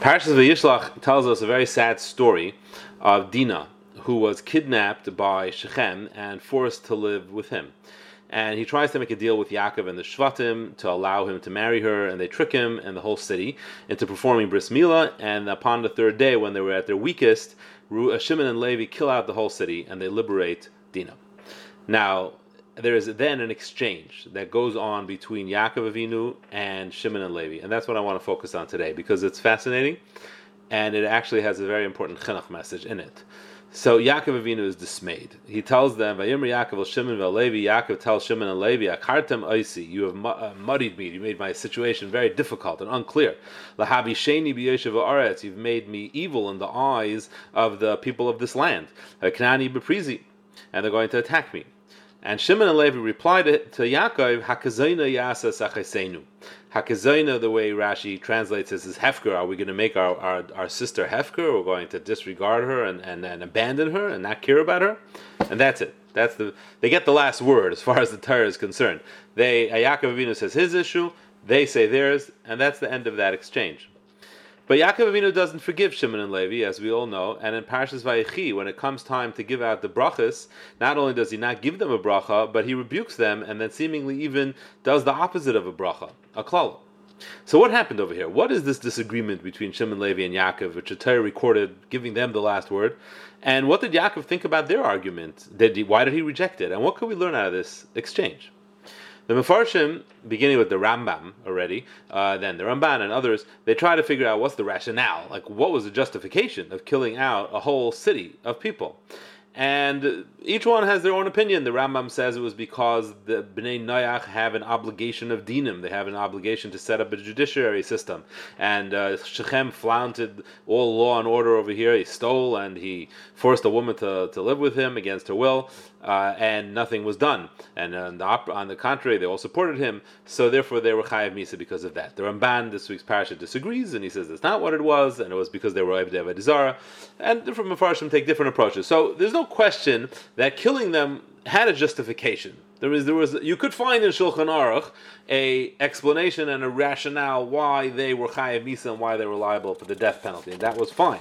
Parshas Vayishlach tells us a very sad story of Dinah, who was kidnapped by Shechem and forced to live with him. And he tries to make a deal with Yaakov and the Shvatim to allow him to marry her, and they trick him and the whole city into performing bris milah. And upon the third day, when they were at their weakest, Shimon and Levi kill out the whole city and they liberate Dinah. Now, there is then an exchange that goes on between Yaakov Avinu and Shimon and Levi, and that's what I want to focus on today because it's fascinating, and it actually has a very important chinuch message in it. So Yaakov Avinu is dismayed. He tells them, "Vayomer Yaakov Shimon Levi." Yaakov tells Shimon and Levi, "Akartem oisi, you have uh, muddied me. You made my situation very difficult and unclear. Lahabi sheni aretz. You've made me evil in the eyes of the people of this land. Knani beprizi, and they're going to attack me." And Shimon and Levi replied to Yaakov, Hakazayna yasa sachesenu. Hakazayna, the way Rashi translates this, is Hefker. Are we going to make our, our, our sister Hefker? We're going to disregard her and, and, and abandon her and not care about her? And that's it. That's the they get the last word as far as the Torah is concerned. They Yaakov Avinu says his issue, they say theirs, and that's the end of that exchange. But Yaakov Avinu doesn't forgive Shimon and Levi, as we all know. And in Parshas Vayechi, when it comes time to give out the brachas, not only does he not give them a bracha, but he rebukes them, and then seemingly even does the opposite of a bracha, a klal. So what happened over here? What is this disagreement between Shimon, Levi, and Yaakov, which the Torah recorded, giving them the last word? And what did Yaakov think about their argument? Did he, why did he reject it? And what could we learn out of this exchange? The Mefarshim, beginning with the Rambam already, uh, then the Ramban and others, they try to figure out what's the rationale, like what was the justification of killing out a whole city of people. And each one has their own opinion. The Rambam says it was because the Bnei Noach have an obligation of dinim. They have an obligation to set up a judiciary system. And uh, Shechem flaunted all law and order over here. He stole and he forced a woman to, to live with him against her will. Uh, and nothing was done. And on the, op- on the, contrary, they all supported him. So therefore, they were chayav misa because of that. The Ramban this week's parasha disagrees, and he says that's not what it was, and it was because they were Avodah Zarah. And different mefarshim take different approaches. So there's no question that killing them had a justification. There was, there was, you could find in Shulchan Aruch a explanation and a rationale why they were chayav misa and why they were liable for the death penalty, and that was fine.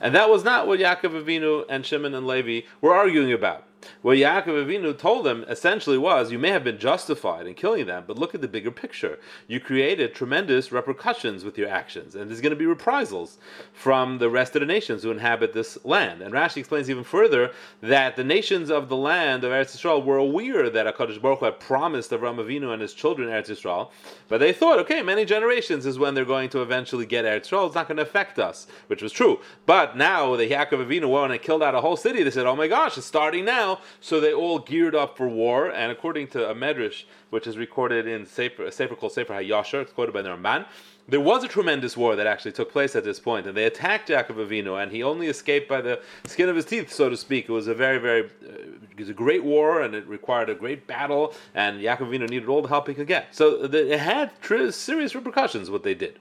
And that was not what Yaakov Avinu and Shimon and Levi were arguing about. What Yaakov Avinu told them essentially was, you may have been justified in killing them, but look at the bigger picture. You created tremendous repercussions with your actions, and there's going to be reprisals from the rest of the nations who inhabit this land. And Rashi explains even further that the nations of the land of Eretz Yisrael were aware that HaKadosh Baruch Hu had promised Avram Avinu and his children Eretz Yisrael, but they thought, okay, many generations is when they're going to eventually get Eretz Yisrael. It's not going to affect us, which was true. But now the Yaakov Avinu went and killed out a whole city. They said, oh my gosh, it's starting now so they all geared up for war. And according to a medrash, which is recorded in a Sefer called Sefer HaYashar, it's quoted by the Ramban, there was a tremendous war that actually took place at this point, and they attacked Yaakov Avinu, and he only escaped by the skin of his teeth, so to speak. It was a very, very, uh, it was a great war, and it required a great battle, and Yaakov Avinu needed all the help he could get. So the, it had serious repercussions what they did,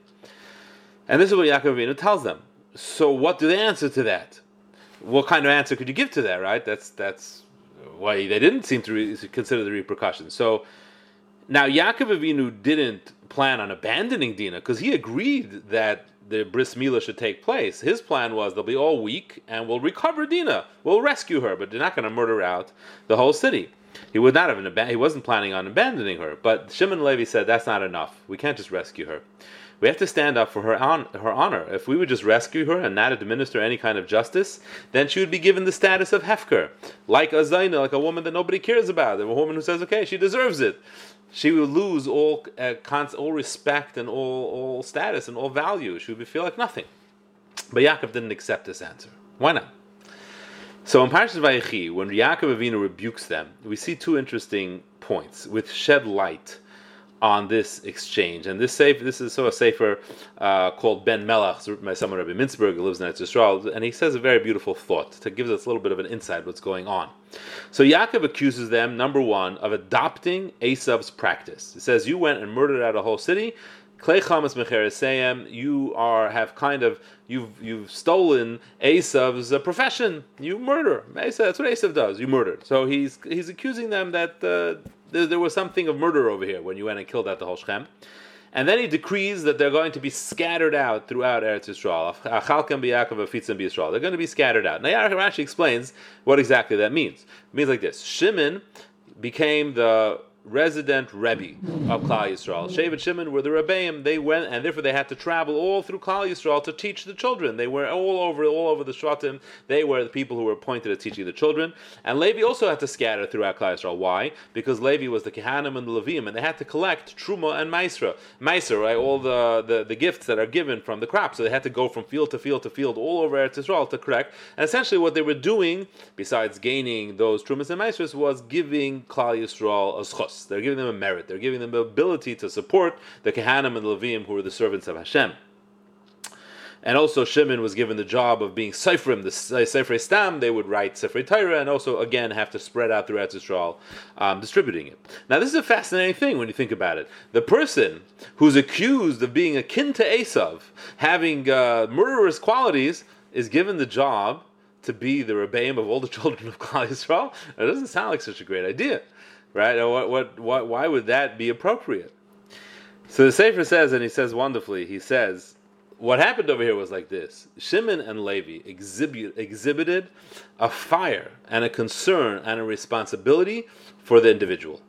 and this is what Yaakov Avinu tells them. So what do they answer to that? What kind of answer could you give to that? Right? That's that's why they didn't seem to re- consider the repercussions. So now Yaakov Avinu didn't plan on abandoning Dinah because he agreed that the bris milah should take place. His plan was they'll be all weak and we'll recover Dinah. We'll rescue her, but they're not going to murder out the whole city. He would not have ab- he wasn't planning on abandoning her. But Shimon Levi said that's not enough. We can't just rescue her. We have to stand up for her, on, her honor. If we would just rescue her and not administer any kind of justice, then she would be given the status of Hefker, like a Zaina, like a woman that nobody cares about, a woman who says, okay, she deserves it. She would lose all, uh, all respect and all, all status and all value. She would feel like nothing. But Yaakov didn't accept this answer. Why not? So in Parshas Vayechi, when Yaakov Avinu rebukes them, we see two interesting points which shed light on this exchange. And this safe, this is so a safer uh, called Ben Melach, by someone Rabbi Mintzberg, who lives in Israel, and he says a very beautiful thought to give us a little bit of an insight what's going on. So Yaakov accuses them, number one, of adopting Esav's practice. He says, "You went and murdered out a whole city." You are have kind of you've you've stolen Esav's uh, profession. You murder. Esav, that's what Esav does. You murdered. So he's he's accusing them that uh, there, there, was something of murder over here when you went and killed out the whole Shechem. And then he decrees that they're going to be scattered out throughout Eretz Yisrael. They're going to be scattered out. Now Rashi explains what exactly that means. It means like this: Shimon became the resident Rebbe of Klal Yisrael. Shevet Shimon were the Rebbeim. They went, and therefore they had to travel all through Klal Yisrael to teach the children. They were all over, all over the Shvatim. They were the people who were appointed to teaching the children. And Levi also had to scatter throughout Klal Yisrael. Why? Because Levi was the Kehanim and the Levim, and they had to collect Truma and Maisra. Maisra, right? All the, the, the gifts that are given from the crop. So they had to go from field to field to field all over Eretz Yisrael to collect. And essentially what they were doing, besides gaining those Trumas and Maisras, was giving Klal Yisrael a zchus. They're giving them a merit. They're giving them the ability to support the Kehanim and Levim who are the servants of Hashem. And also Shimon was given the job of being Seifrim, the Seifrei Stam, they would write Seifrei Torah, and also, again, have to spread out throughout Israel, um, distributing it. Now, this is a fascinating thing when you think about it. The person who's accused of being akin to Esav, having uh, murderous qualities, is given the job to be the Rebbeim of all the children of Klal Yisrael. It doesn't sound like such a great idea right? What, what, what, why would that be appropriate? So the Sefer says, and he says wonderfully, he says, what happened over here was like this Shimon and Levi exhibit, exhibited a fire and a concern and a responsibility for the individual.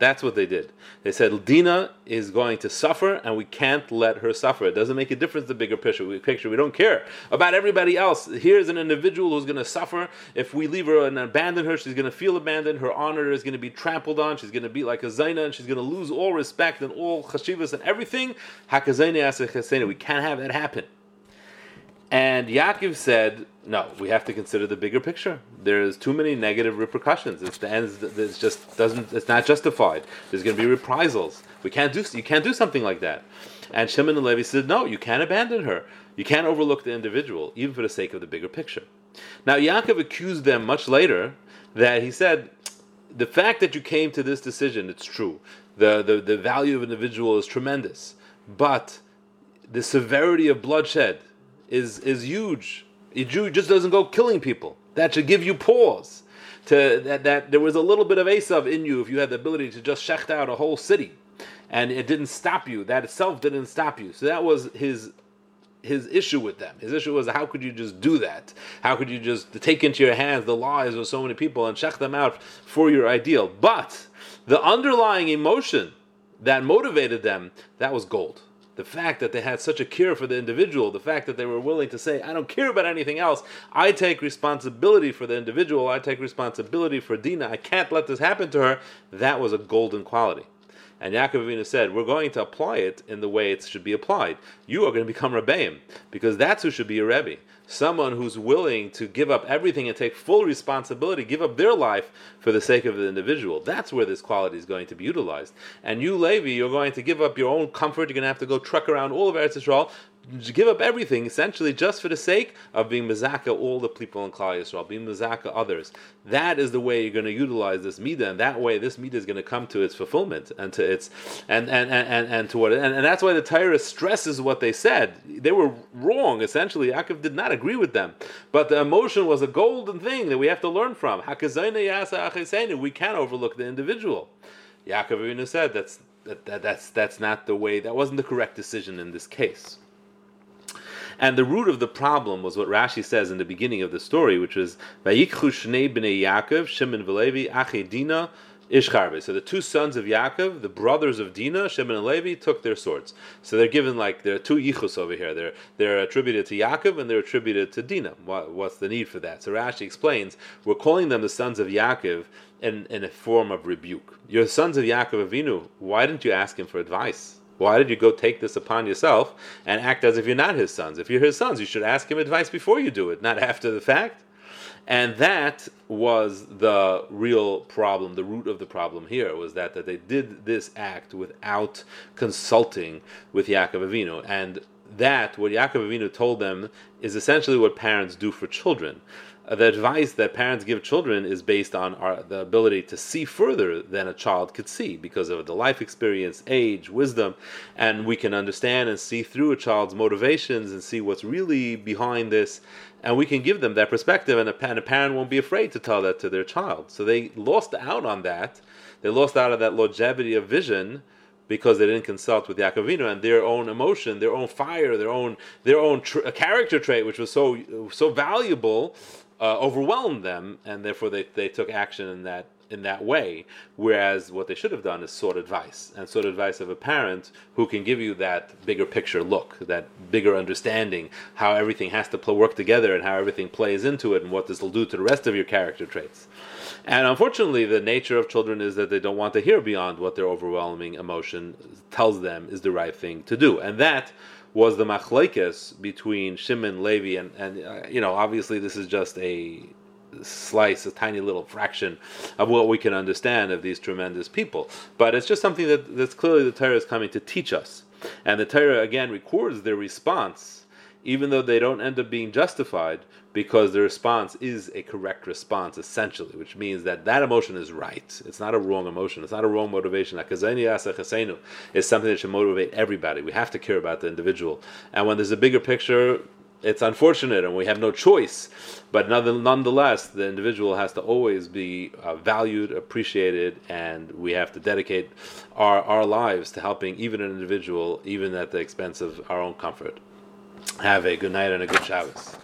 That's what they did. They said Dina is going to suffer, and we can't let her suffer. It doesn't make a difference the bigger picture. We, picture. we don't care about everybody else. Here's an individual who's going to suffer. If we leave her and abandon her, she's going to feel abandoned. Her honor is going to be trampled on. She's going to be like a zaina, and she's going to lose all respect and all chashivas and everything. We can't have that happen. And Yaakov said, no, we have to consider the bigger picture. There's too many negative repercussions. It's the ends. It's just doesn't. It's not justified. There's going to be reprisals. We can't do. You can't do something like that. And Shimon and Levi said, no, you can't abandon her. You can't overlook the individual, even for the sake of the bigger picture. Now Yaakov accused them much later that he said, the fact that you came to this decision, it's true. The the, the value of an individual is tremendous, but the severity of bloodshed is is huge. A Jew just doesn't go killing people. That should give you pause. To that, that there was a little bit of Esav in you if you had the ability to just shecht out a whole city, and it didn't stop you. That itself didn't stop you. So that was his his issue with them. His issue was how could you just do that? How could you just take into your hands the lives of so many people and check them out for your ideal? But the underlying emotion that motivated them, that was gold the fact that they had such a care for the individual, the fact that they were willing to say, I don't care about anything else, I take responsibility for the individual, I take responsibility for Dina, I can't let this happen to her, that was a golden quality. And Yaakov Avinu said, we're going to apply it in the way it should be applied. You are going to become Rebbeim, because that's who should be a Rebbe someone who's willing to give up everything and take full responsibility, give up their life for the sake of the individual. That's where this quality is going to be utilized. And you, Levi, you're going to give up your own comfort. You're going to have to go truck around all of Eretz Yisrael give up everything essentially just for the sake of being mezaka all the people in Klal Yisrael, being mezaka others. That is the way you're going to utilize this midah, and that way this midah is going to come to its fulfillment and to its and and and, and, and to what and, and that's why the Torah stresses what they said. They were wrong essentially. Yaakov did not agree with them, but the emotion was a golden thing that we have to learn from. We can't overlook the individual. Yaakov said that's that, that, that's that's not the way. That wasn't the correct decision in this case. And the root of the problem was what Rashi says in the beginning of the story, which was Vayikchu Shnei Bnei Yaakov, Shimon Velevi, Ache Dina, Ishcharbe. So the two sons of Yaakov, the brothers of Dina, Shimon and Levi, took their swords. So they're given like there are two yichus over here. They're they're attributed to Yaakov and they're attributed to Dina. What, what's the need for that? So Rashi explains we're calling them the sons of Yaakov in, in a form of rebuke. You're sons of Yaakov Avinu. Why didn't you ask him for advice? Why did you go take this upon yourself and act as if you're not his sons? If you're his sons, you should ask him advice before you do it, not after the fact. And that was the real problem. The root of the problem here was that, that they did this act without consulting with Yaakov Avinu. And that, what Yaakov Avinu told them, is essentially what parents do for children. Uh, the advice that parents give children is based on our, the ability to see further than a child could see because of the life experience, age, wisdom, and we can understand and see through a child's motivations and see what's really behind this, and we can give them that perspective, and a, and a parent won't be afraid to tell that to their child. So they lost out on that. They lost out on that longevity of vision because they didn't consult with Yaakov Avinu and their own emotion, their own fire, their own their own tr- character trait, which was so so valuable, uh, overwhelmed them, and therefore they, they took action in that in that way. Whereas what they should have done is sought advice and sought advice of a parent who can give you that bigger picture look, that bigger understanding, how everything has to pl- work together and how everything plays into it, and what this will do to the rest of your character traits. And unfortunately, the nature of children is that they don't want to hear beyond what their overwhelming emotion tells them is the right thing to do, and that was the machlekes between Shimon, Levi, and and uh, you know obviously this is just a slice, a tiny little fraction of what we can understand of these tremendous people. But it's just something that that's clearly the Torah is coming to teach us, and the Torah again records their response, even though they don't end up being justified because the response is a correct response essentially, which means that that emotion is right. It's not a wrong emotion. It's not a wrong motivation. is something that should motivate everybody. We have to care about the individual. And when there's a bigger picture, it's unfortunate and we have no choice. But nonetheless, the individual has to always be uh, valued, appreciated, and we have to dedicate our, our lives to helping even an individual, even at the expense of our own comfort. Have a good night and a good Shabbos.